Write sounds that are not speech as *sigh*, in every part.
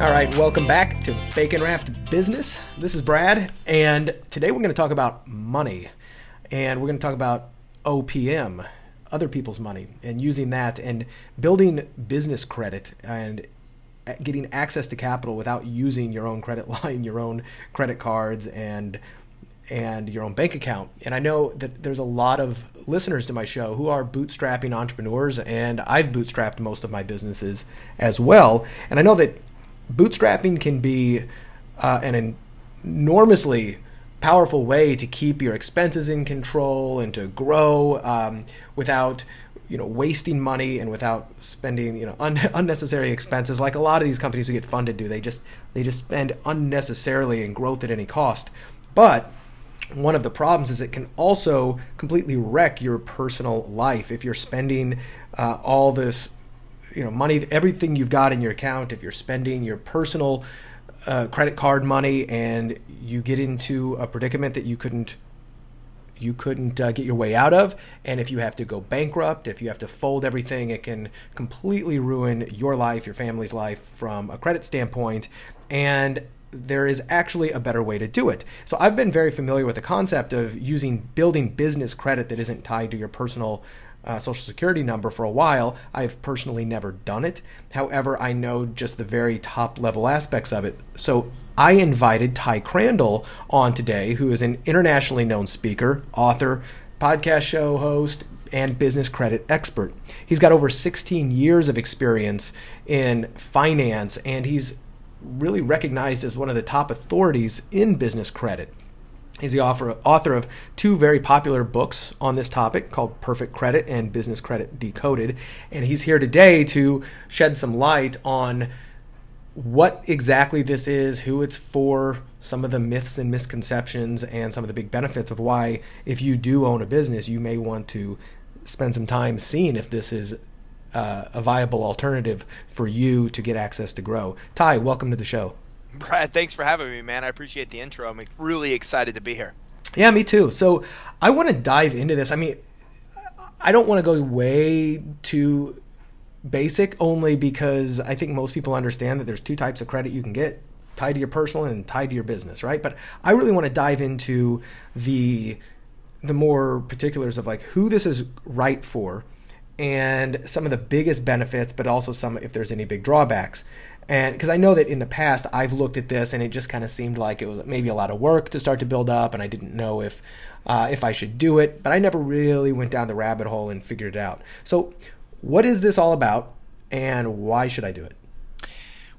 All right, welcome back to Bacon Wrapped Business. This is Brad, and today we're going to talk about money. And we're going to talk about OPM, other people's money, and using that and building business credit and getting access to capital without using your own credit *laughs* line, your own credit cards, and and your own bank account. And I know that there's a lot of listeners to my show who are bootstrapping entrepreneurs, and I've bootstrapped most of my businesses as well. And I know that bootstrapping can be uh, an enormously powerful way to keep your expenses in control and to grow um, without you know wasting money and without spending you know un- *laughs* unnecessary expenses like a lot of these companies who get funded do. They just they just spend unnecessarily in growth at any cost. But one of the problems is it can also completely wreck your personal life if you're spending uh, all this you know money everything you've got in your account if you're spending your personal uh, credit card money and you get into a predicament that you couldn't you couldn't uh, get your way out of and if you have to go bankrupt if you have to fold everything it can completely ruin your life your family's life from a credit standpoint and there is actually a better way to do it. So I've been very familiar with the concept of using building business credit that isn't tied to your personal uh, social security number for a while. I've personally never done it. However, I know just the very top level aspects of it. So I invited Ty Crandall on today, who is an internationally known speaker, author, podcast show host, and business credit expert. He's got over 16 years of experience in finance, and he's really recognized as one of the top authorities in business credit. He's the author, author of two very popular books on this topic called Perfect Credit and Business Credit Decoded. And he's here today to shed some light on what exactly this is, who it's for, some of the myths and misconceptions, and some of the big benefits of why, if you do own a business, you may want to spend some time seeing if this is uh, a viable alternative for you to get access to grow. Ty, welcome to the show. Brad, thanks for having me, man. I appreciate the intro. I'm really excited to be here. Yeah, me too. So I want to dive into this. I mean, I don't want to go way too basic only because I think most people understand that there's two types of credit you can get tied to your personal and tied to your business, right? But I really want to dive into the the more particulars of like who this is right for and some of the biggest benefits, but also some if there's any big drawbacks. And because I know that in the past I've looked at this and it just kind of seemed like it was maybe a lot of work to start to build up, and I didn't know if uh, if I should do it, but I never really went down the rabbit hole and figured it out. So, what is this all about, and why should I do it?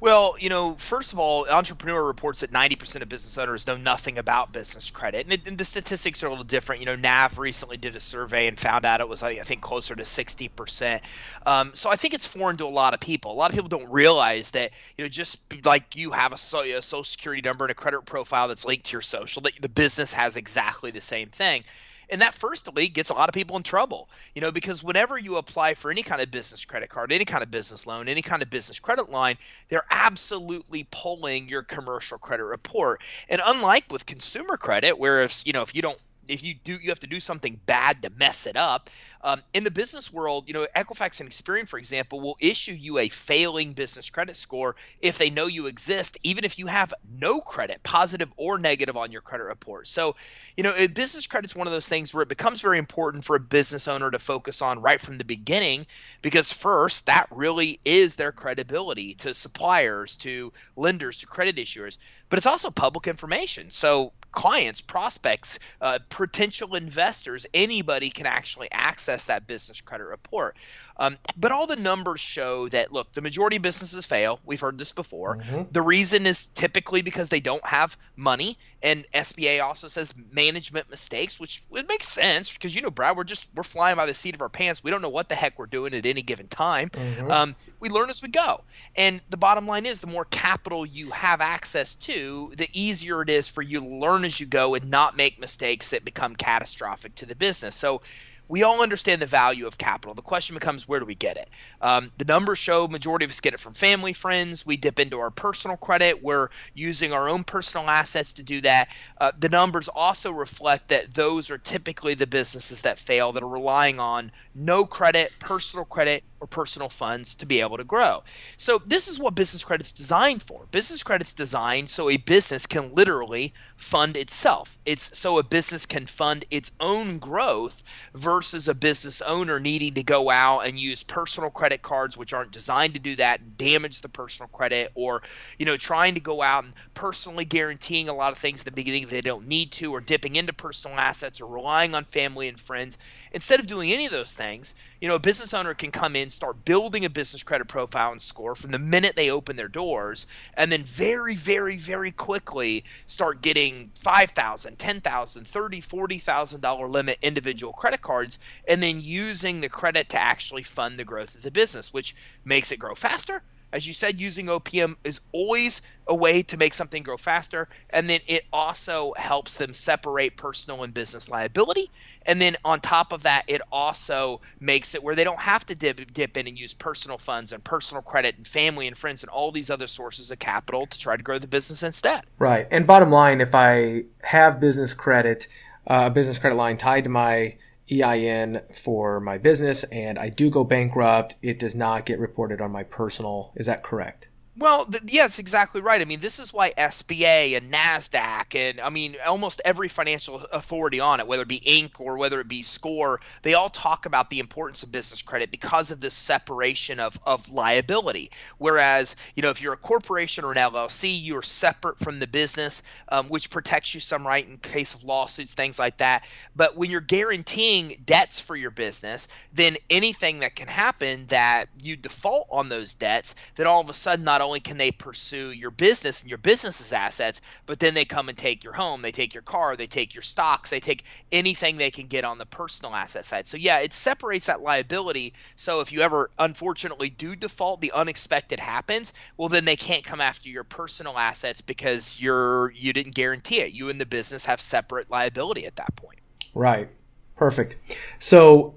Well, you know, first of all, Entrepreneur reports that 90% of business owners know nothing about business credit. And, it, and, the statistics are a little different. You know, NAV recently did a survey and found out it was, I think, closer to 60%. Um, so I think it's foreign to a lot of people. A lot of people don't realize that, you know, just like you have a, a social security number and a credit profile that's linked to your social, that the business has exactly the same thing. And that firstly gets a lot of people in trouble, you know, because whenever you apply for any kind of business credit card, any kind of business loan, any kind of business credit line, they're absolutely pulling your commercial credit report. And unlike with consumer credit, where if you know if you don't if you do you have to do something bad to mess it up. Um, in the business world you know equifax and experian for example will issue you a failing business credit score if they know you exist even if you have no credit positive or negative on your credit report. So you know business credit is one of those things where it becomes very important for a business owner to focus on right from the beginning because first that really is their credibility to suppliers to lenders to credit issuers but it's also public information. So clients, prospects, uh, potential investors, anybody can actually access that business credit report. Um, but all the numbers show that look, the majority of businesses fail. We've heard this before. Mm-hmm. The reason is typically because they don't have money, and SBA also says management mistakes, which it makes sense because you know, Brad, we're just we're flying by the seat of our pants. We don't know what the heck we're doing at any given time. Mm-hmm. Um, we learn as we go. And the bottom line is the more capital you have access to, the easier it is for you to learn as you go and not make mistakes that become catastrophic to the business. So we all understand the value of capital. The question becomes, where do we get it? Um, the numbers show majority of us get it from family, friends. We dip into our personal credit. We're using our own personal assets to do that. Uh, the numbers also reflect that those are typically the businesses that fail that are relying on no credit, personal credit, or personal funds to be able to grow. So this is what business credit's designed for. Business credit's designed so a business can literally fund itself. It's so a business can fund its own growth versus a business owner needing to go out and use personal credit cards which aren't designed to do that and damage the personal credit or you know trying to go out and personally guaranteeing a lot of things at the beginning they don't need to or dipping into personal assets or relying on family and friends. Instead of doing any of those things, you know, a business owner can come in, start building a business credit profile and score from the minute they open their doors, and then very, very, very quickly start getting five thousand, ten thousand, thirty, forty thousand dollar limit individual credit cards, and then using the credit to actually fund the growth of the business, which makes it grow faster as you said, using OPM is always a way to make something grow faster. And then it also helps them separate personal and business liability. And then on top of that, it also makes it where they don't have to dip, dip in and use personal funds and personal credit and family and friends and all these other sources of capital to try to grow the business instead. Right. And bottom line, if I have business credit, uh, a uh, business credit line tied to my EIN for my business and I do go bankrupt, it does not get reported on my personal. Is that correct? Well, th- yeah, that's exactly right. I mean, this is why SBA and NASDAQ and, I mean, almost every financial authority on it, whether it be Inc. or whether it be SCORE, they all talk about the importance of business credit because of this separation of, of liability. Whereas, you know, if you're a corporation or an LLC, you're separate from the business, um, which protects you some right in case of lawsuits, things like that. But when you're guaranteeing debts for your business, then anything that can happen that you default on those debts, then all of a sudden not not only can they pursue your business and your business's assets, but then they come and take your home, they take your car, they take your stocks, they take anything they can get on the personal asset side. So yeah, it separates that liability. So if you ever unfortunately do default, the unexpected happens, well then they can't come after your personal assets because you're you didn't guarantee it. You and the business have separate liability at that point. Right. Perfect. So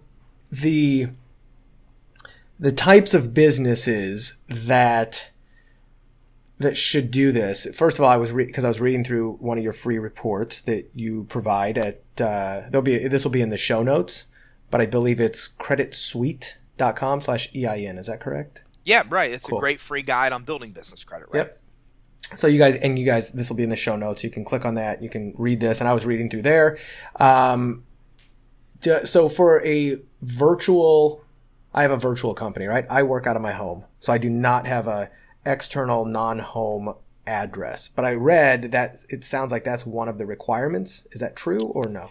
the the types of businesses that that should do this. First of all, I was because re- I was reading through one of your free reports that you provide at uh, there'll be this will be in the show notes, but I believe it's creditsuite.com slash EIN. Is that correct? Yeah, right. It's cool. a great free guide on building business credit, right? Yep. So you guys and you guys, this will be in the show notes. You can click on that. You can read this, and I was reading through there. Um, so for a virtual, I have a virtual company, right? I work out of my home, so I do not have a external non-home address. But I read that it sounds like that's one of the requirements. Is that true or no?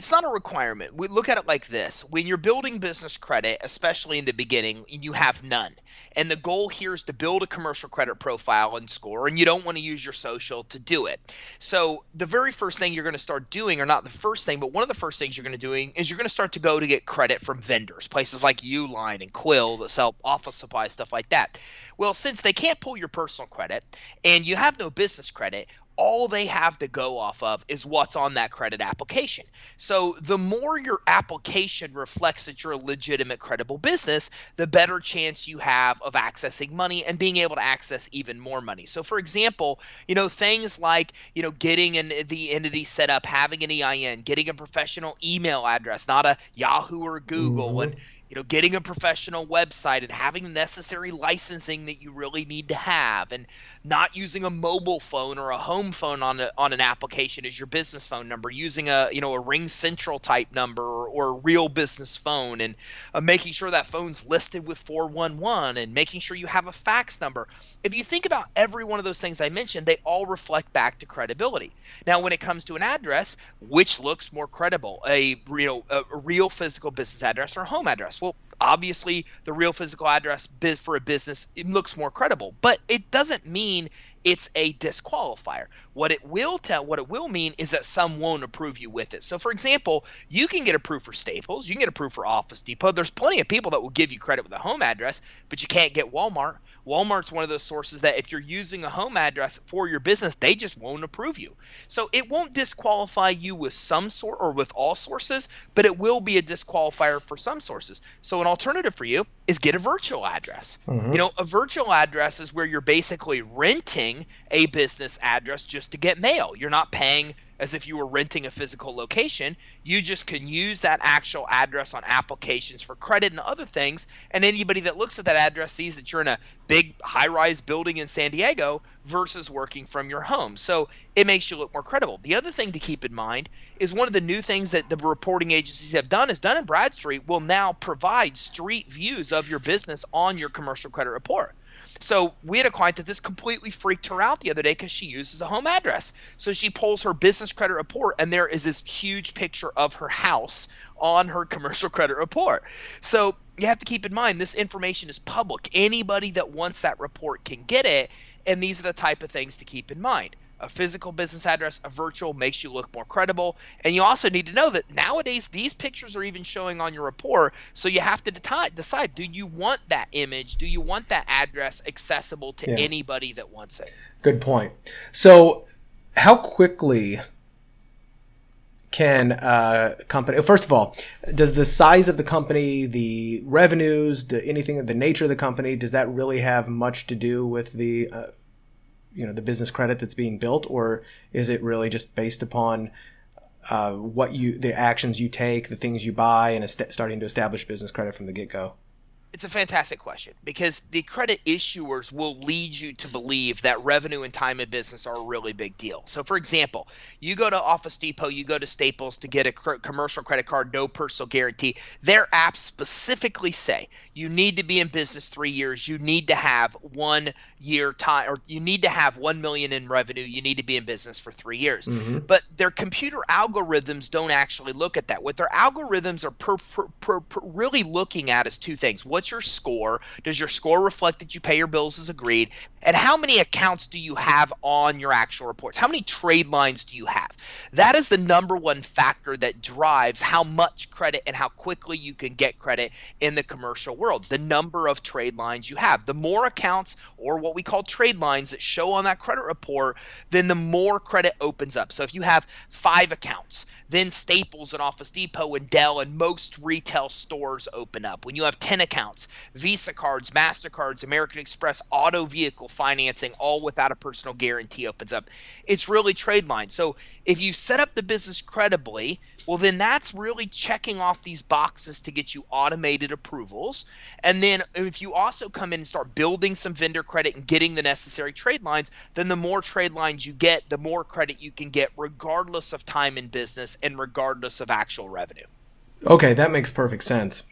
It's not a requirement. We look at it like this. When you're building business credit, especially in the beginning, you have none. And the goal here is to build a commercial credit profile and score, and you don't want to use your social to do it. So the very first thing you're going to start doing, or not the first thing, but one of the first things you're going to doing is you're going to start to go to get credit from vendors, places like Uline and Quill that sell office supplies, stuff like that. Well, since they can't pull your personal credit and you have no business credit, all they have to go off of is what's on that credit application. So the more your application reflects that you're a legitimate, credible business, the better chance you have of accessing money and being able to access even more money. So for example, you know, things like, you know, getting an, the entity set up, having an EIN, getting a professional email address, not a Yahoo or Google, mm-hmm. and you know, getting a professional website and having the necessary licensing that you really need to have, and not using a mobile phone or a home phone on a, on an application as your business phone number, using a you know a Ring Central type number or, or a real business phone, and uh, making sure that phone's listed with 411, and making sure you have a fax number. If you think about every one of those things I mentioned, they all reflect back to credibility. Now, when it comes to an address, which looks more credible, a know a real physical business address or a home address? Well, obviously, the real physical address for a business it looks more credible, but it doesn't mean it's a disqualifier. What it will tell, what it will mean is that some won't approve you with it. So, for example, you can get approved for Staples, you can get approved for Office Depot. There's plenty of people that will give you credit with a home address, but you can't get Walmart. Walmart's one of those sources that if you're using a home address for your business, they just won't approve you. So it won't disqualify you with some sort or with all sources, but it will be a disqualifier for some sources. So an alternative for you is get a virtual address. Mm-hmm. You know, a virtual address is where you're basically renting a business address just to get mail. You're not paying as if you were renting a physical location. You just can use that actual address on applications for credit and other things. And anybody that looks at that address sees that you're in a big high rise building in San Diego versus working from your home. So it makes you look more credible. The other thing to keep in mind is one of the new things that the reporting agencies have done is Dun & Bradstreet will now provide street views of your business on your commercial credit report. So we had a client that this completely freaked her out the other day because she uses a home address. So she pulls her business credit report, and there is this huge picture of her house on her commercial credit report. So you have to keep in mind this information is public. Anybody that wants that report can get it, and these are the type of things to keep in mind a physical business address, a virtual makes you look more credible. And you also need to know that nowadays these pictures are even showing on your report. So you have to decide, decide do you want that image? Do you want that address accessible to yeah. anybody that wants it? Good point. So, how quickly can a company first of all does the size of the company the revenues the, anything the nature of the company does that really have much to do with the uh, you know the business credit that's being built, or is it really just based upon uh, what you the actions you take, the things you buy, and est- starting to establish business credit from the get go? It's a fantastic question because the credit issuers will lead you to believe that revenue and time in business are a really big deal. So, for example, you go to Office Depot, you go to Staples to get a commercial credit card, no personal guarantee. Their apps specifically say you need to be in business three years, you need to have one year time, or you need to have one million in revenue, you need to be in business for three years. Mm-hmm. But their computer algorithms don't actually look at that. What their algorithms are per, per, per, really looking at is two things. What what's your score? Does your score reflect that you pay your bills as agreed? And how many accounts do you have on your actual reports? How many trade lines do you have? That is the number one factor that drives how much credit and how quickly you can get credit in the commercial world. The number of trade lines you have. The more accounts or what we call trade lines that show on that credit report, then the more credit opens up. So if you have five accounts, then Staples and Office Depot and Dell and most retail stores open up. When you have 10 accounts, accounts, Visa cards, MasterCards, American Express, auto vehicle financing, all without a personal guarantee opens up. It's really trade line. So if you set up the business credibly, well, then that's really checking off these boxes to get you automated approvals. And then if you also come in and start building some vendor credit and getting the necessary trade lines, then the more trade lines you get, the more credit you can get, regardless of time in business and regardless of actual revenue. Okay, that makes perfect sense.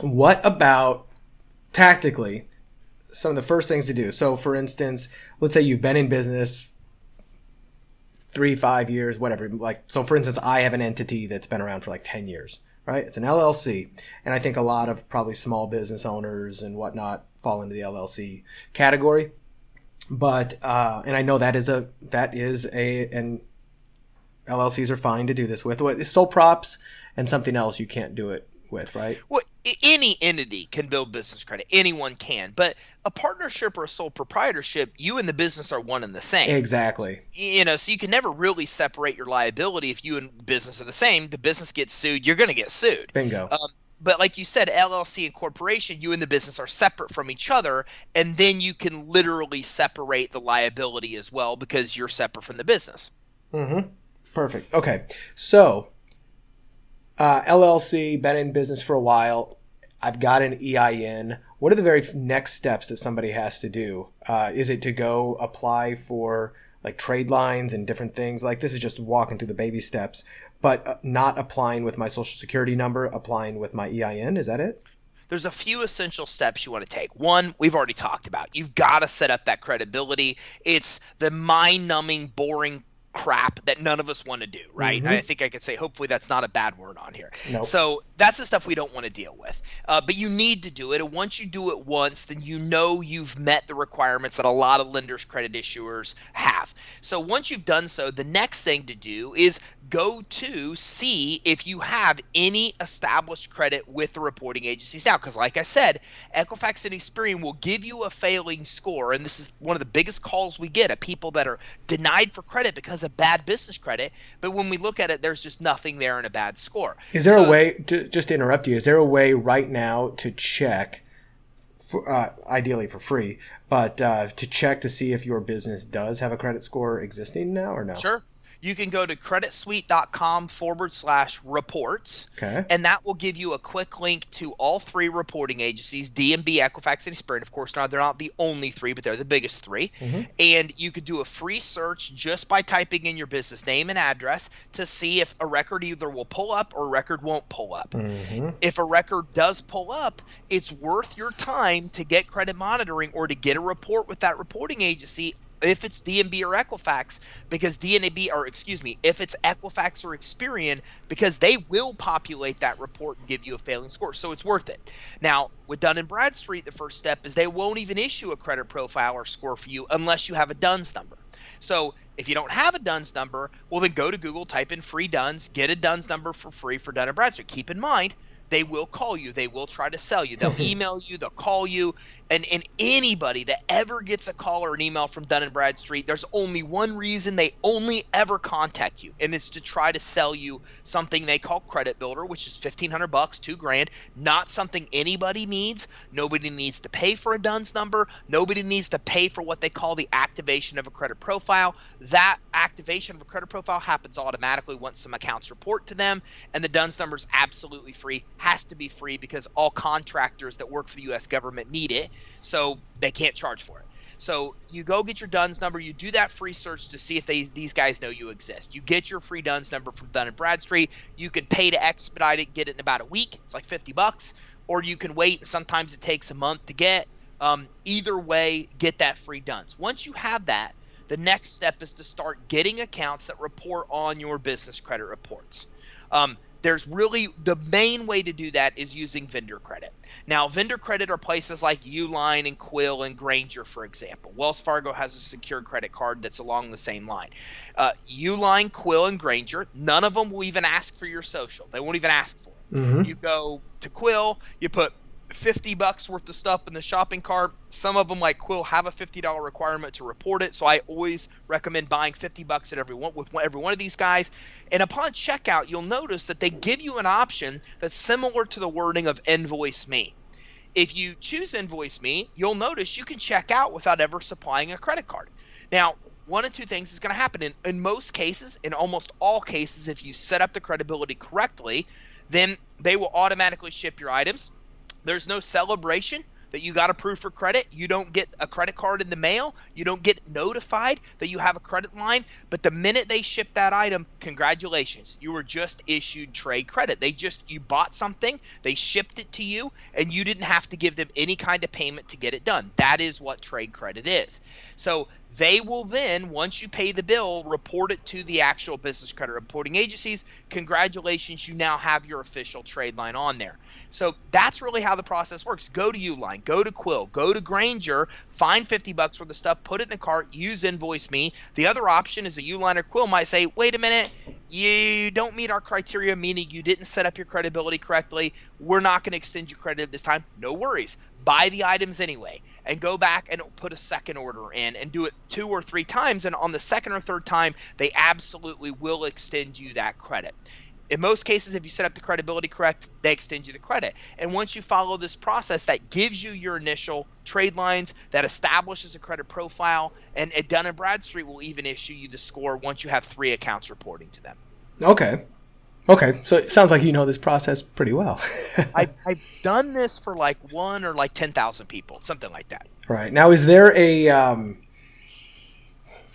What about tactically some of the first things to do? So, for instance, let's say you've been in business three, five years, whatever. Like, so for instance, I have an entity that's been around for like 10 years, right? It's an LLC. And I think a lot of probably small business owners and whatnot fall into the LLC category. But, uh, and I know that is a, that is a, and LLCs are fine to do this with. Sole props and something else you can't do it with, right? Well, any entity can build business credit. Anyone can. But a partnership or a sole proprietorship, you and the business are one and the same. Exactly. You know, so you can never really separate your liability if you and business are the same. The business gets sued, you're going to get sued. Bingo. Um, but like you said, LLC and corporation, you and the business are separate from each other, and then you can literally separate the liability as well because you're separate from the business. Mm-hmm. Perfect. Okay. So uh, LLC, been in business for a while. I've got an EIN. What are the very next steps that somebody has to do? Uh, is it to go apply for like trade lines and different things? Like this is just walking through the baby steps, but uh, not applying with my social security number, applying with my EIN. Is that it? there's a few essential steps you want to take. One, we've already talked about. You've got to set up that credibility. It's the mind numbing, boring crap that none of us want to do, right? Mhm. I think I could say, hopefully, that's not a bad word on here. Nope. So that's the stuff we don't want to deal with. Uh, but you need to do it. And once you do it once, then you know you've met the requirements that a lot of lenders, credit issuers have. So once you've done so, the next thing to do is go to see if you have any established credit with the reporting agencies now. Because, like I said, Equifax and Experian will give you a failing score. And this is one of the biggest calls we get of people that are denied for credit because of bad business credit. But when we look at it, there's just nothing there in a bad score. Is there a way, to, just to interrupt you, is there a way right now to check, for, uh, ideally for free, but uh, to check to see if your business does have a credit score existing now or no? Sure. You can go to creditsuite.com forward slash reports. Okay. And that will give you a quick link to all three reporting agencies, DNB, Equifax, and Experian. Of course, now they're not the only three, but they're the biggest 3 And you could do a free search just by typing in your business name and address to see if a record either will pull up or a record won't pull up. Mhm. If a record does pull up, it's worth your time to get credit monitoring or to get a report with that reporting agency if it's DNB or Equifax, because DNB or excuse me, if it's Equifax or Experian, because they will populate that report and give you a failing score. So it's worth it. Now, with Dun and Bradstreet, the first step is they won't even issue a credit profile or score for you unless you have a DUNS number. So if you don't have a DUNS number, well then go to Google, type in free DUNS, get a DUNS number for free for Dun and Bradstreet. Keep in mind, they will call you. They will try to sell you. They'll mm-hmm. email you. They'll call you. And and anybody that ever gets a call or an email from Dun and Bradstreet, there's only one reason they only ever contact you, and it's to try to sell you something they call Credit Builder, which is fifteen hundred bucks, two grand. Not something anybody needs. Nobody needs to pay for a DUNS number. Nobody needs to pay for what they call the activation of a credit profile. That activation of a credit profile happens automatically once some accounts report to them, and the DUNS number is absolutely free. Has to be free because all contractors that work for the U.S. government need it, so they can't charge for it. So you go get your DUNS number. You do that free search to see if they, these guys know you exist. You get your free DUNS number from Dun and Bradstreet. You can pay to expedite it, get it in about a week. It's like fifty bucks, or you can wait. Sometimes it takes a month to get. Um, either way, get that free DUNS. Once you have that, the next step is to start getting accounts that report on your business credit reports. Um, there's really the main way to do that is using vendor credit. Now, vendor credit are places like Uline and Quill and Grainger, for example. Wells Fargo has a secured credit card that's along the same line. Uh, Uline, Quill, and Grainger, none of them will even ask for your social. They won't even ask for it. Mhm. You go to Quill, you put 50 bucks worth of stuff in the shopping cart. Some of them, like Quill, have a $50 requirement to report it. So I always recommend buying 50 bucks at every one with every one of these guys. And upon checkout, you'll notice that they give you an option that's similar to the wording of invoice me. If you choose invoice me, you'll notice you can check out without ever supplying a credit card. Now, one of two things is going to happen. In, in most cases, in almost all cases, if you set up the credibility correctly, then they will automatically ship your items. There's no celebration that you got approved for credit. You don't get a credit card in the mail. You don't get notified that you have a credit line. But the minute they ship that item, congratulations, you were just issued trade credit. They just, you bought something, they shipped it to you, and you didn't have to give them any kind of payment to get it done. That is what trade credit is. So they will then, once you pay the bill, report it to the actual business credit reporting agencies. Congratulations, you now have your official trade line on there. So that's really how the process works. Go to Uline, go to Quill, go to Grainger, find 50 bucks worth of stuff, put it in the cart, use Invoice Me. The other option is a Uline or Quill might say, wait a minute, you don't meet our criteria, meaning you didn't set up your credibility correctly. We're not going to extend your credit this time. No worries. Buy the items anyway and go back and put a second order in and do it two or three times. And on the second or third time, they absolutely will extend you that credit. In most cases, if you set up the credibility correct, they extend you the credit. And once you follow this process, that gives you your initial trade lines, that establishes a credit profile, and and Dun and Bradstreet will even issue you the score once you have three accounts reporting to them. Okay. Okay. So it sounds like you know this process pretty well. *laughs* I've, I've done this for like one or like 10,000 people, something like that. right. Now, is there a, um,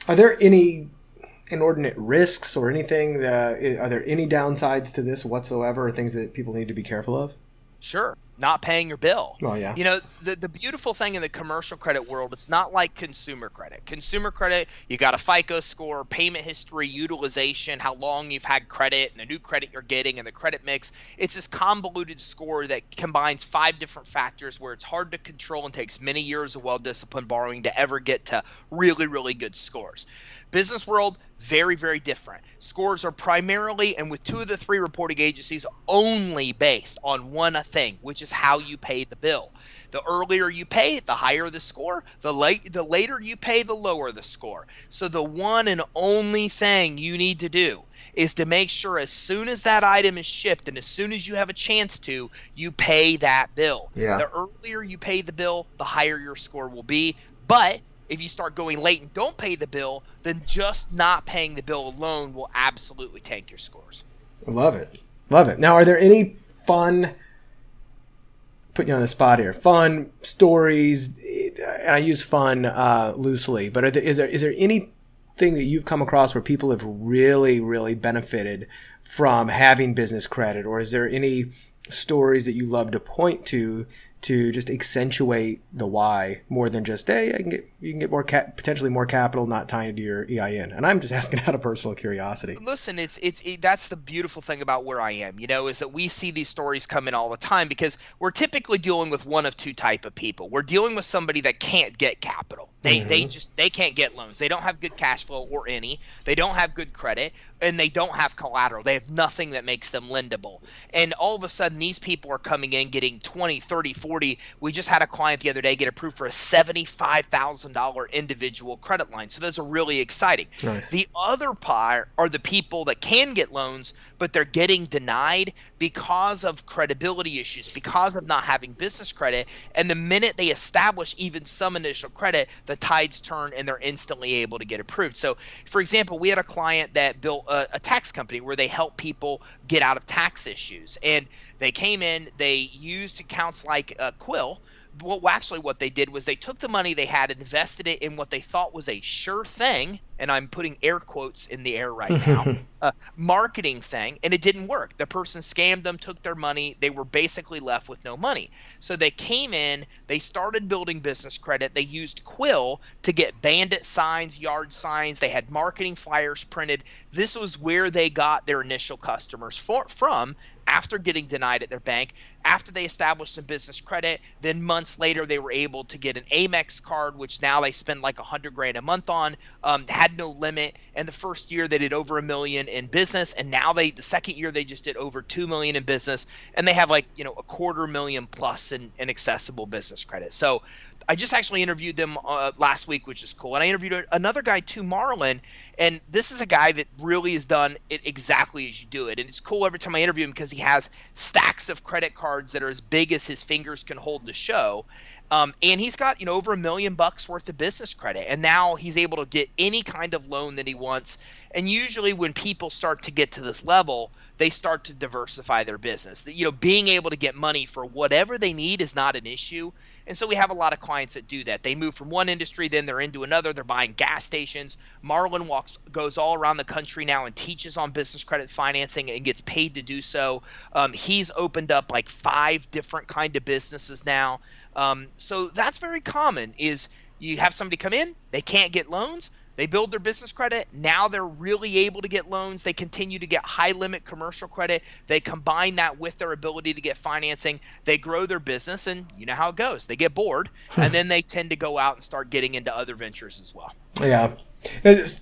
are there any inordinate risks or anything? That, eh, are there any downsides to this whatsoever or things that people need to be careful of? Sure. not paying your bill. Oh yeah. You know, the the beautiful thing in the commercial credit world, it's not like consumer credit. Consumer credit, you got a FICO score, payment history, utilization, how long you've had credit, and the new credit you're getting, and the credit mix. It's this convoluted score that combines five different factors where it's hard to control and takes many years of well disciplined borrowing to ever get to really, really good scores. Business world, very, very different. Scores are primarily, and with two of the three reporting agencies, only based on one thing, which is how you pay the bill. The earlier you pay, the higher the score. The late, the later you pay, the lower the score. So the one and only thing you need to do is to make sure as soon as that item is shipped and as soon as you have a chance to, you pay that bill. Yeah. The earlier you pay the bill, the higher your score will be. But if you start going late and don't pay the bill, then just not paying the bill alone will absolutely tank your scores. Love it. Love it. Now, are there any fun, putting you on the spot here, fun stories? And I use fun uh, loosely, but there, is there is there anything that you've come across where people have really, really benefited from having business credit? Or is there any stories that you love to point to to just accentuate the why more than just hey, I can get you can get more cap, potentially more capital not tying to your EIN. And I'm just asking *laughs* out of personal curiosity. Listen, it's it's it, that's the beautiful thing about where I am, you know, is that we see these stories come in all the time because we're typically dealing with one of two type of people. We're dealing with somebody that can't get capital. They mm-hmm. they just they can't get loans. They don't have good cash flow or any. They don't have good credit and they don't have collateral. They have nothing that makes them lendable. And all of a sudden these people are coming in getting 20, 30, 40. We just had a client the other day get approved for a $75,000 individual credit line. So those are really exciting. Nice. The other part are the people that can get loans but they're getting denied because of credibility issues, because of not having business credit. And the minute they establish even some initial credit, the tides turn and they're instantly able to get approved. So, for example, we had a client that built a, a tax company where they help people get out of tax issues. And they came in, they used accounts like uh, Quill well, actually, what they did was they took the money they had, invested it in what they thought was a sure thing, and I'm putting air quotes in the air right now, *laughs* a marketing thing, and it didn't work. The person scammed them, took their money. They were basically left with no money. So they came in, they started building business credit. They used Quill to get bandit signs, yard signs. They had marketing flyers printed. This was where they got their initial customers for, from, after getting denied at their bank, after they established some business credit, then months later they were able to get an Amex card, which now they spend like a hundred grand a month on, um, had no limit. And the first year they did over a million in business, and now they the second year they just did over two million in business, and they have like you know a quarter million plus in, in accessible business credit. So I just actually interviewed them uh, last week, which is cool. And I interviewed another guy too, Marlin, and this is a guy that really has done it exactly as you do it. And it's cool every time I interview him because he has stacks of credit cards that are as big as his fingers can hold to show. Um, and he's got you know over a million bucks worth of business credit, and now he's able to get any kind of loan that he wants. And usually, when people start to get to this level, they start to diversify their business. You know, being able to get money for whatever they need is not an issue. And so we have a lot of clients that do that. They move from one industry, then they're into another. They're buying gas stations. Marlon walks goes all around the country now and teaches on business credit financing and gets paid to do so. Um, he's opened up like five different kind of businesses now. Um, so that's very common. Is you have somebody come in, they can't get loans they build their business credit. Now they're really able to get loans. They continue to get high limit commercial credit. They combine that with their ability to get financing. They grow their business, and you know how it goes. They get bored, hmm. and then they tend to go out and start getting into other ventures as well. Yeah. And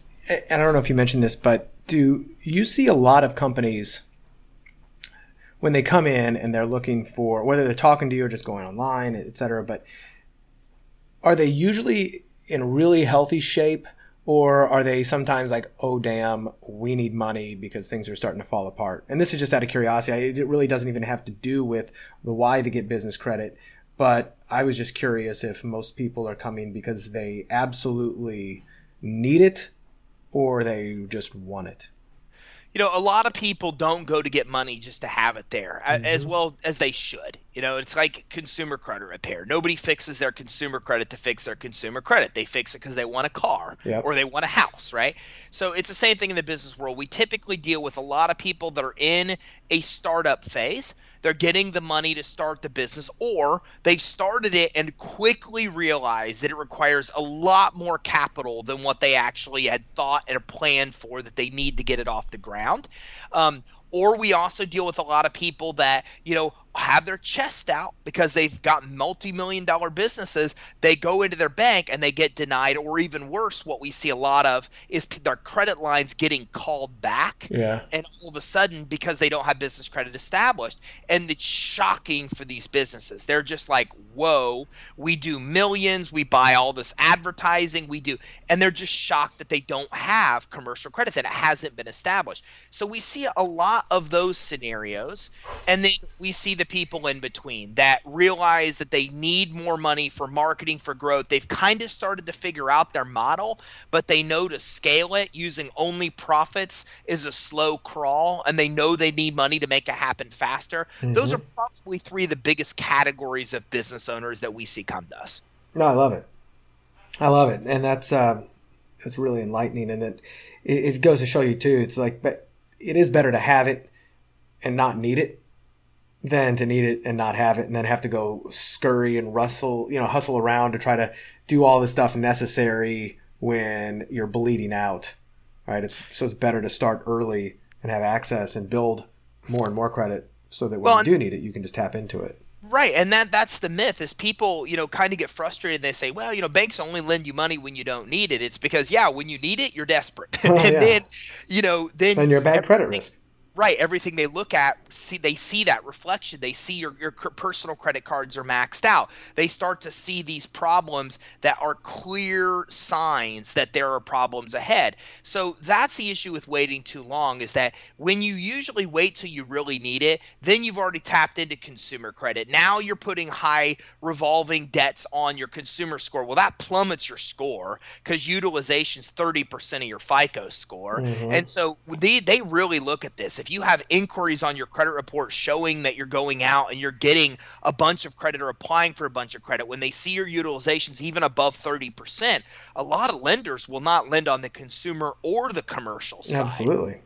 I don't know if you mentioned this, but do you see a lot of companies when they come in and they're looking for whether they're talking to you or just going online, et cetera, but are they usually in really healthy shape or are they sometimes like, oh, damn, we need money because things are starting to fall apart? And this is just out of curiosity. It really doesn't even have to do with the why to get business credit. But I was just curious if most people are coming because they absolutely need it or they just want it you know, a lot of people don't go to get money just to have it there, mm-hmm. as well as they should. You know, it's like consumer credit repair. Nobody fixes their consumer credit to fix their consumer credit. They fix it because they want a car yep. or they want a house, right? So it's the same thing in the business world. We typically deal with a lot of people that are in a startup phase they're getting the money to start the business, or they've started it and quickly realized that it requires a lot more capital than what they actually had thought and planned for that they need to get it off the ground. Um, or we also deal with a lot of people that you know have their chest out because they've got multi-million dollar businesses they go into their bank and they get denied or even worse what we see a lot of is their credit lines getting called back. Yeah. And all of a sudden because they don't have business credit established. And it's shocking for these businesses. They're just like whoa we do millions we buy all this advertising we do. And they're just shocked that they don't have commercial credit that it hasn't been established. So we see a lot of those scenarios. And then we see the people in between that realize that they need more money for marketing for growth. They've kind of started to figure out their model, but they know to scale it using only profits is a slow crawl, and they know they need money to make it happen faster. Mm-hmm. Those are probably three of the biggest categories of business owners that we see come to us. No, I love it. I love it, and that's uh, that's really enlightening, and it it goes to show you too. It's like, but it is better to have it and not need it than to need it and not have it and then have to go scurry and rustle, you know, hustle around to try to do all the stuff necessary when you're bleeding out. Right? It's so it's better to start early and have access and build more and more credit so that when well, you do need it, you can just tap into it. Right, and that that's the myth is people, you know, kind of get frustrated. They say, "Well, you know, banks only lend you money when you don't need it." It's because, yeah, when you need it, you're desperate, *laughs* oh, and yeah. then, you know, then then you're a bad credit risk right everything they look at see they see that reflection. They see your, your personal credit cards are maxed out. They start to see these problems that are clear signs that there are problems ahead. So that's the issue with waiting too long is that when you usually wait till you really need it then you've already tapped into consumer credit. Now you're putting high revolving debts on your consumer score. Well that plummets your score because utilization is 30% of your fico score. Mm-hmm. and so they, they really look at this. If if you have inquiries on your credit report showing that you're going out and you're getting a bunch of credit or applying for a bunch of credit, when they see your utilizations even above 30%, a lot of lenders will not lend on the consumer or the commercial side. Absolutely.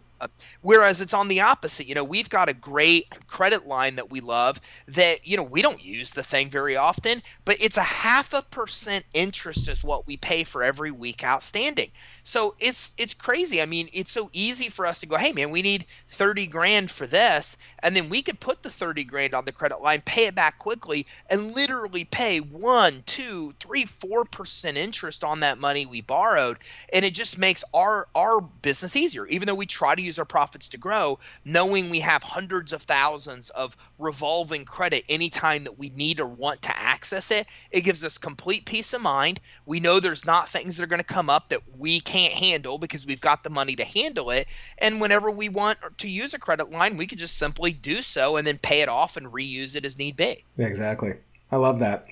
Whereas it's on the opposite. You know, we've got a great credit line that we love that, you know, we don't use the thing very often, but it's a half a percent interest is what we pay for every week outstanding. So it's it's crazy. I mean, it's so easy for us to go, hey man, we need 30 grand for this, and then we could put the 30 grand on the credit line, pay it back quickly, and literally pay one, two, three, four percent interest on that money we borrowed. And it just makes our our business easier, even though we try to use our profits to grow, knowing we have hundreds of thousands of revolving credit anytime that we need or want to access it, it gives us complete peace of mind. We know there's not things that are going to come up that we can't handle because we've got the money to handle it. And whenever we want to use a credit line, we can just simply do so and then pay it off and reuse it as need be. Exactly. I love that.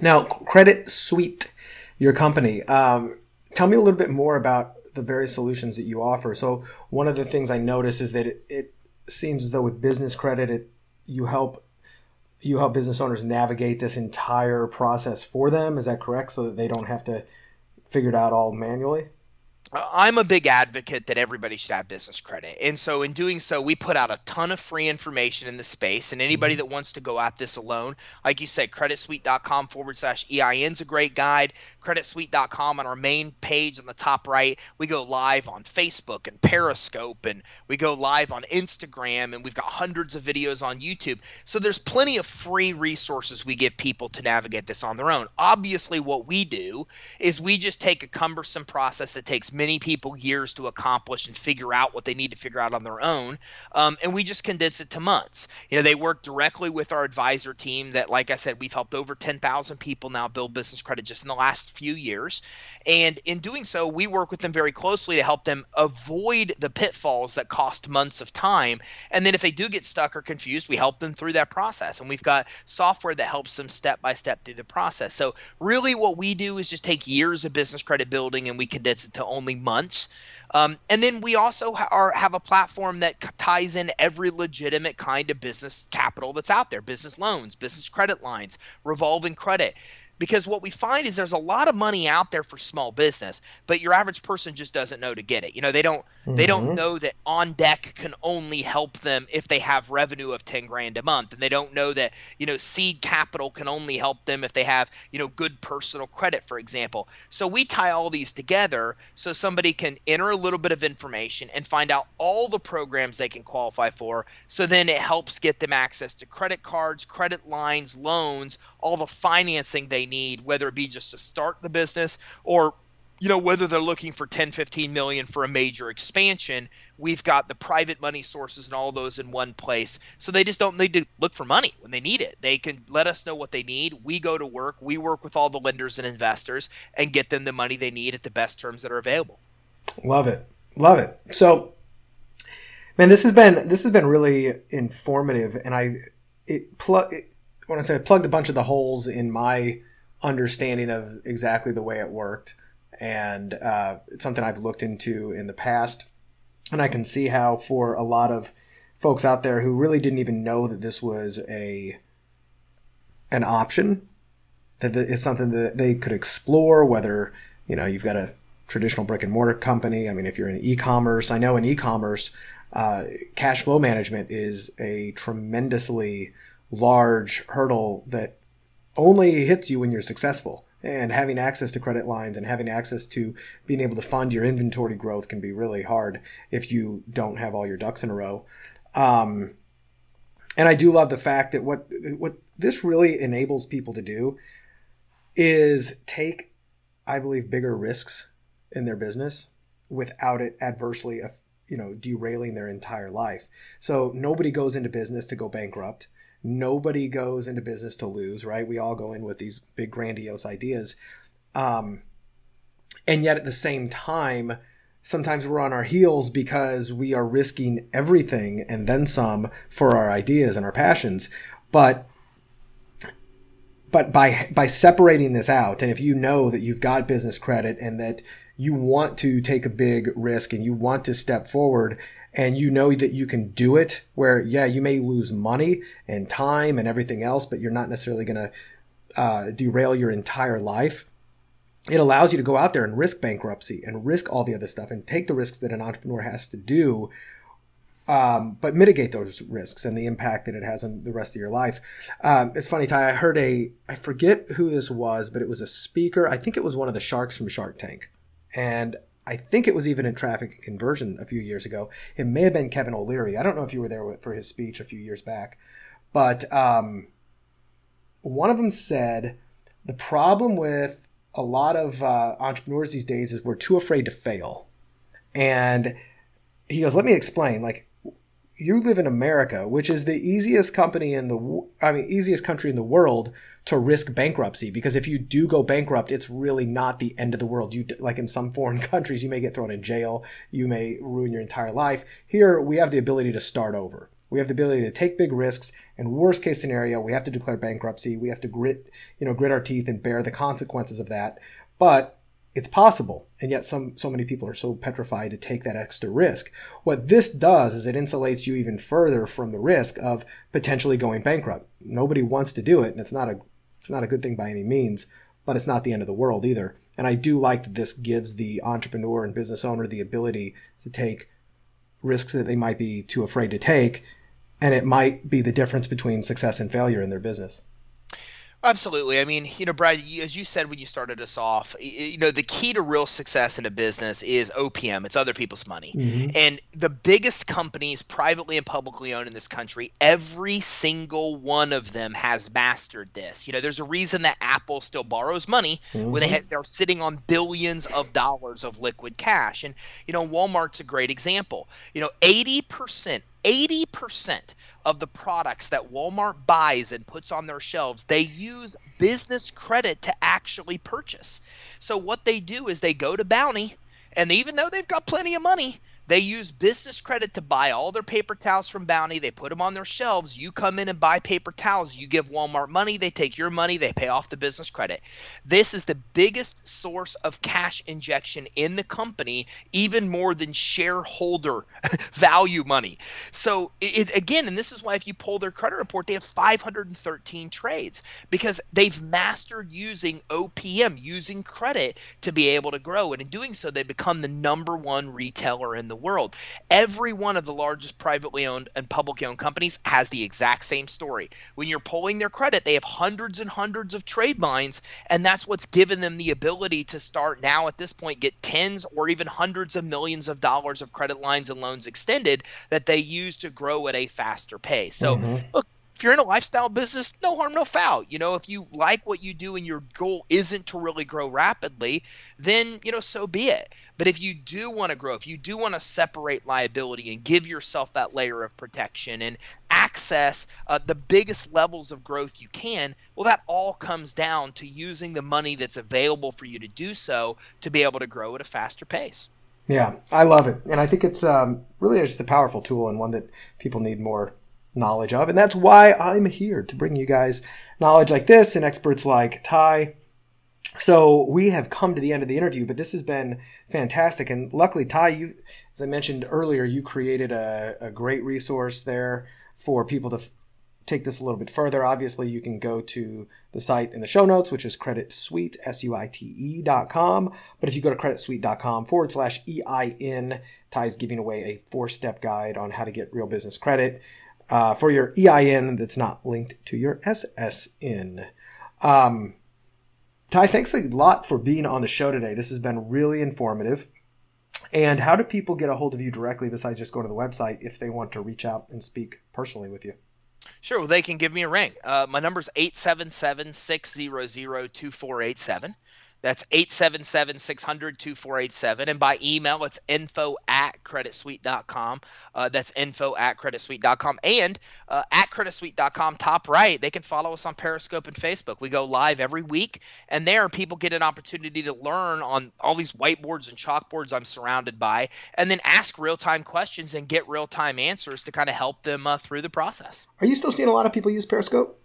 Now, Credit Suite, your company. Um, tell me a little bit more about the various solutions that you offer. So, one of the things I notice is that it, it seems as though with business credit, it, you help you help business owners navigate this entire process for them. Is that correct? So that they don't have to figure it out all manually. I'm a big advocate that everybody should have business credit. And so, in doing so, we put out a ton of free information in the space. And anybody mm-hmm. that wants to go at this alone, like you said, creditsuite.com forward slash EIN is a great guide. Creditsuite.com on our main page on the top right, we go live on Facebook and Periscope, and we go live on Instagram, and we've got hundreds of videos on YouTube. So, there's plenty of free resources we give people to navigate this on their own. Obviously, what we do is we just take a cumbersome process that takes many people years to accomplish and figure out what they need to figure out on their own. Um, and we just condense it to months. You know, they work directly with our advisor team that, like I said, we've helped over 10,000 people now build business credit just in the last few years. And in doing so, we work with them very closely to help them avoid the pitfalls that cost months of time. And then if they do get stuck or confused, we help them through that process. And we've got software that helps them step by step through the process. So, really, what we do is just take years of business credit building and we condense it to only months. Um, and then we also ha- are, have a platform that ties in every legitimate kind of business capital that's out there business loans, business credit lines, revolving credit because what we find is there's a lot of money out there for small business, but your average person just doesn't know to get it. You know, they don't mm-hmm. they don't mm-hmm. know that OnDeck can only help them if they have revenue of 10 grand a month, and they don't know that you know seed capital can only help them if they have you know good personal credit, for example. So we tie all these together so somebody can enter a little bit of information and find out all the programs they can qualify for. So then it helps get them access to credit cards, credit lines, loans, all the financing they need, whether it be just to start the business or you know whether they're looking for 10 15 million for a major expansion we've got the private money sources and all those in one place. So they just don't need to look for money when they need it. They can let us know what they need. We go to work. We work with all the lenders and investors and get them the money they need at the best terms that are available. Love it. Love it. So man this has been this has been really informative and i it plug when I say I plugged a bunch of the holes in my understanding of exactly the way it worked, and uh, it's something I've looked into in the past, and I can see how for a lot of folks out there who really didn't even know that this was a an option, that it's something that they could explore. Whether you know you've got a traditional brick and mortar company. I mean, if you're in e-commerce, I know in e-commerce, uh, cash flow management is a tremendously large hurdle that only hits you when you're successful. And having access to credit lines and having access to being able to fund your inventory growth can be really hard if you don't have all your ducks in a row. Um, and I do love the fact that what what this really enables people to do is take, I believe, bigger risks in their business without it adversely, you know, derailing their entire life. So nobody goes into business to go bankrupt nobody goes into business to lose, right? We all go in with these big grandiose ideas. Um, and yet at the same time, sometimes we're on our heels because we are risking everything and then some for our ideas and our passions. But but by by separating this out, and if you know that you've got business credit and that you want to take a big risk and you want to step forward and you know that you can do it where yeah you may lose money and time and everything else but you're not necessarily going to uh, derail your entire life it allows you to go out there and risk bankruptcy and risk all the other stuff and take the risks that an entrepreneur has to do um, but mitigate those risks and the impact that it has on the rest of your life. Um, it's funny, Ty. I heard a, I forget who this was, but it was a speaker. I think it was one of the sharks from Shark Tank, and I think it was even in traffic conversion a few years ago. It may have been Kevin O'Leary. I don't know if you were there for his speech a few years back, but um, one of them said the problem with a lot of uh, entrepreneurs these days is we're too afraid to fail. And he goes, "Let me explain. Like, you live in America, which is the easiest company in the, I mean, easiest country in the world to risk bankruptcy because if you do go bankrupt, it's really not the end of the world. You like in some *laughs* foreign countries, you may get thrown in jail, you may ruin your entire life. Here, we have the ability to start over. We have the ability to take big risks, and worst case scenario, we have to declare bankruptcy. We have to grit, you know, grit our teeth and bear the consequences of that. But it's possible, and yet some so many people are so petrified to take that extra risk. What this does is it insulates you even further from the risk of potentially going bankrupt. Nobody wants to do it, and it's not a it's not a good thing by any means, but it's not the end of the world either. And I do like that this gives the entrepreneur and business owner the ability to take risks that they might be too afraid to take. And it might be the difference between success and failure in their business. Absolutely. I mean, you know, Brad, as you said when you started us off, you know, the key to real success in a business is OPM. It's other people's money. Mm-hmm. And the biggest companies, privately and publicly owned in this country, every single one of them has mastered this. You know, there's a reason that Apple still borrows money mm-hmm. when they have, they're sitting on billions of dollars of liquid cash. And, you know, Walmart's a great example. You know, 80%, 80% of the products that Walmart buys and puts on their shelves, they use business credit to actually purchase. So what they do is they go to Bounty, and even though they've got plenty of money, They use business credit to buy all their paper towels from Bounty. They put them on their shelves. You come in and buy paper towels. You give Walmart money. They take your money. They pay off the business credit. This is the biggest source of cash injection in the company, even more than shareholder *laughs* value money. So, it, again, and this is why if you pull their credit report, they have 513 trades because they've mastered using OPM, using credit to be able to grow. And in doing so, they become the number one retailer in the world. Every one of the largest privately owned and publicly owned companies has the exact same story. When you're pulling their credit, they have hundreds and hundreds of trade lines, and that's what's given them the ability to start now at this point get tens or even hundreds of millions of dollars of credit lines and loans extended that they use to grow at a faster pace. So, mm-hmm. look, if you're in a lifestyle business, no harm, no foul. You know, if you like what you do and your goal isn't to really grow rapidly, then, you know, so be it. But if you do want to grow, if you do want to separate liability and give yourself that layer of protection and access uh, the biggest levels of growth you can, well, that all comes down to using the money that's available for you to do so to be able to grow at a faster pace. Yeah, I love it. And I think it's um, really just a powerful tool and one that people need more knowledge of. And that's why I'm here to bring you guys knowledge like this and experts like Ty. So we have come to the end of the interview, but this has been fantastic. And luckily, Ty, you, as I mentioned earlier, you created a, a great resource there for people to f- take this a little bit further. Obviously, you can go to the site in the show notes, which is creditsuite, S-U-I-T-E dot com. But if you go to creditsuite.com forward slash EIN, Ty's giving away a four-step guide on how to get real business credit uh, for your EIN that's not linked to your SSN. Um, Ty, thanks a lot for being on the show today. This has been really informative. And how do people get a hold of you directly besides just going to the website if they want to reach out and speak personally with you? Sure. Well, they can give me a ring. Uh, my number is 877 600 2487. That's 877 600 2487. And by email, it's info at creditsuite.com. Uh, that's info at creditsuite.com. And uh, at creditsuite.com, top right, they can follow us on Periscope and Facebook. We go live every week. And there, people get an opportunity to learn on all these whiteboards and chalkboards I'm surrounded by, and then ask real time questions and get real time answers to kind of help them uh, through the process. Are you still seeing a lot of people use Periscope?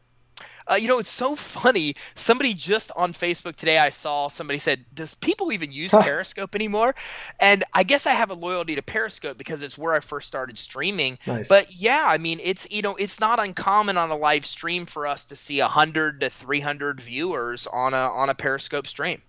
Uh, you know, it's so funny. Somebody just on Facebook today, I saw somebody said, "Does people even use huh. Periscope anymore?" And I guess I have a loyalty to Periscope because it's where I first started streaming. Nice. But yeah, I mean, it's you know, it's not uncommon on a live stream for us to see hundred to three hundred viewers on a on a Periscope stream.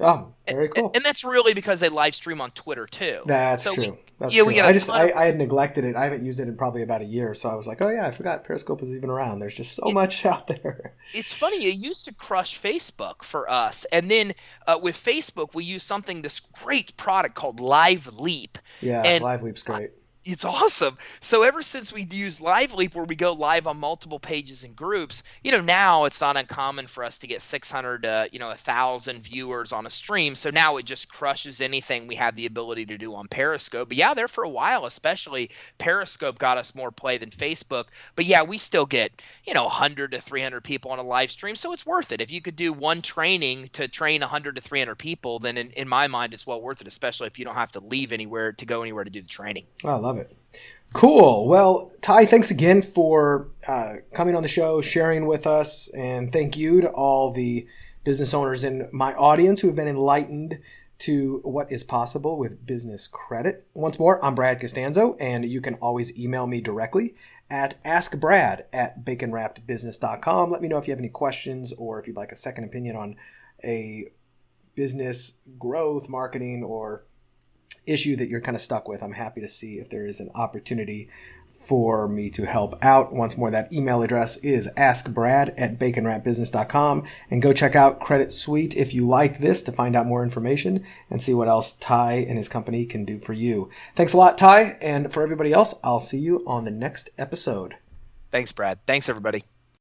Oh, very cool. And, and, that's really because they live stream on Twitter too. That's so true. We, that's yeah, true. we I just I, I, had neglected it. I haven't used it in probably about a year, so I was like, oh yeah, I forgot Periscope was even around. There's just so it, much *laughs* out there. It's funny. It used to crush Facebook for us, and then uh, with Facebook, we use something this great product called Live Leap. Yeah, and Live Leap's great it's awesome. So ever since we use LiveLeap, where we go live on multiple pages and groups, you know, now it's not uncommon for us to get 600, uh, you know, a thousand viewers on a stream. So now it just crushes anything we have the ability to do on Periscope. But yeah, there for a while, especially Periscope got us more play than Facebook. But yeah, we still get, you know, 100 to 300 people on a live stream. So it's worth it. If you could do one training to train 100 to 300 people, then in, in my mind, it's well worth it, especially if you don't have to leave anywhere to go anywhere to do the training. Oh, I love love it. Cool. Well, Ty, thanks again for uh, coming on the show, sharing with us, and thank you to all the business owners in my audience who have been enlightened to what is possible with business credit. Once more, I'm Brad Costanzo, and you can always email me directly at askbrad at baconwrappedbusiness.com. Let me know if you have any questions or if you'd like a second opinion on a business growth, marketing, or issue that you're kind of stuck with, I'm happy to see if there is an opportunity for me to help out. Once more, that email address is askbrad at baconwrappedbusiness.com and go check out Credit Suite if you liked this to find out more information and see what else Ty and his company can do for you. Thanks a lot, Ty. And for everybody else, I'll see you on the next episode. Thanks, Brad. Thanks, everybody.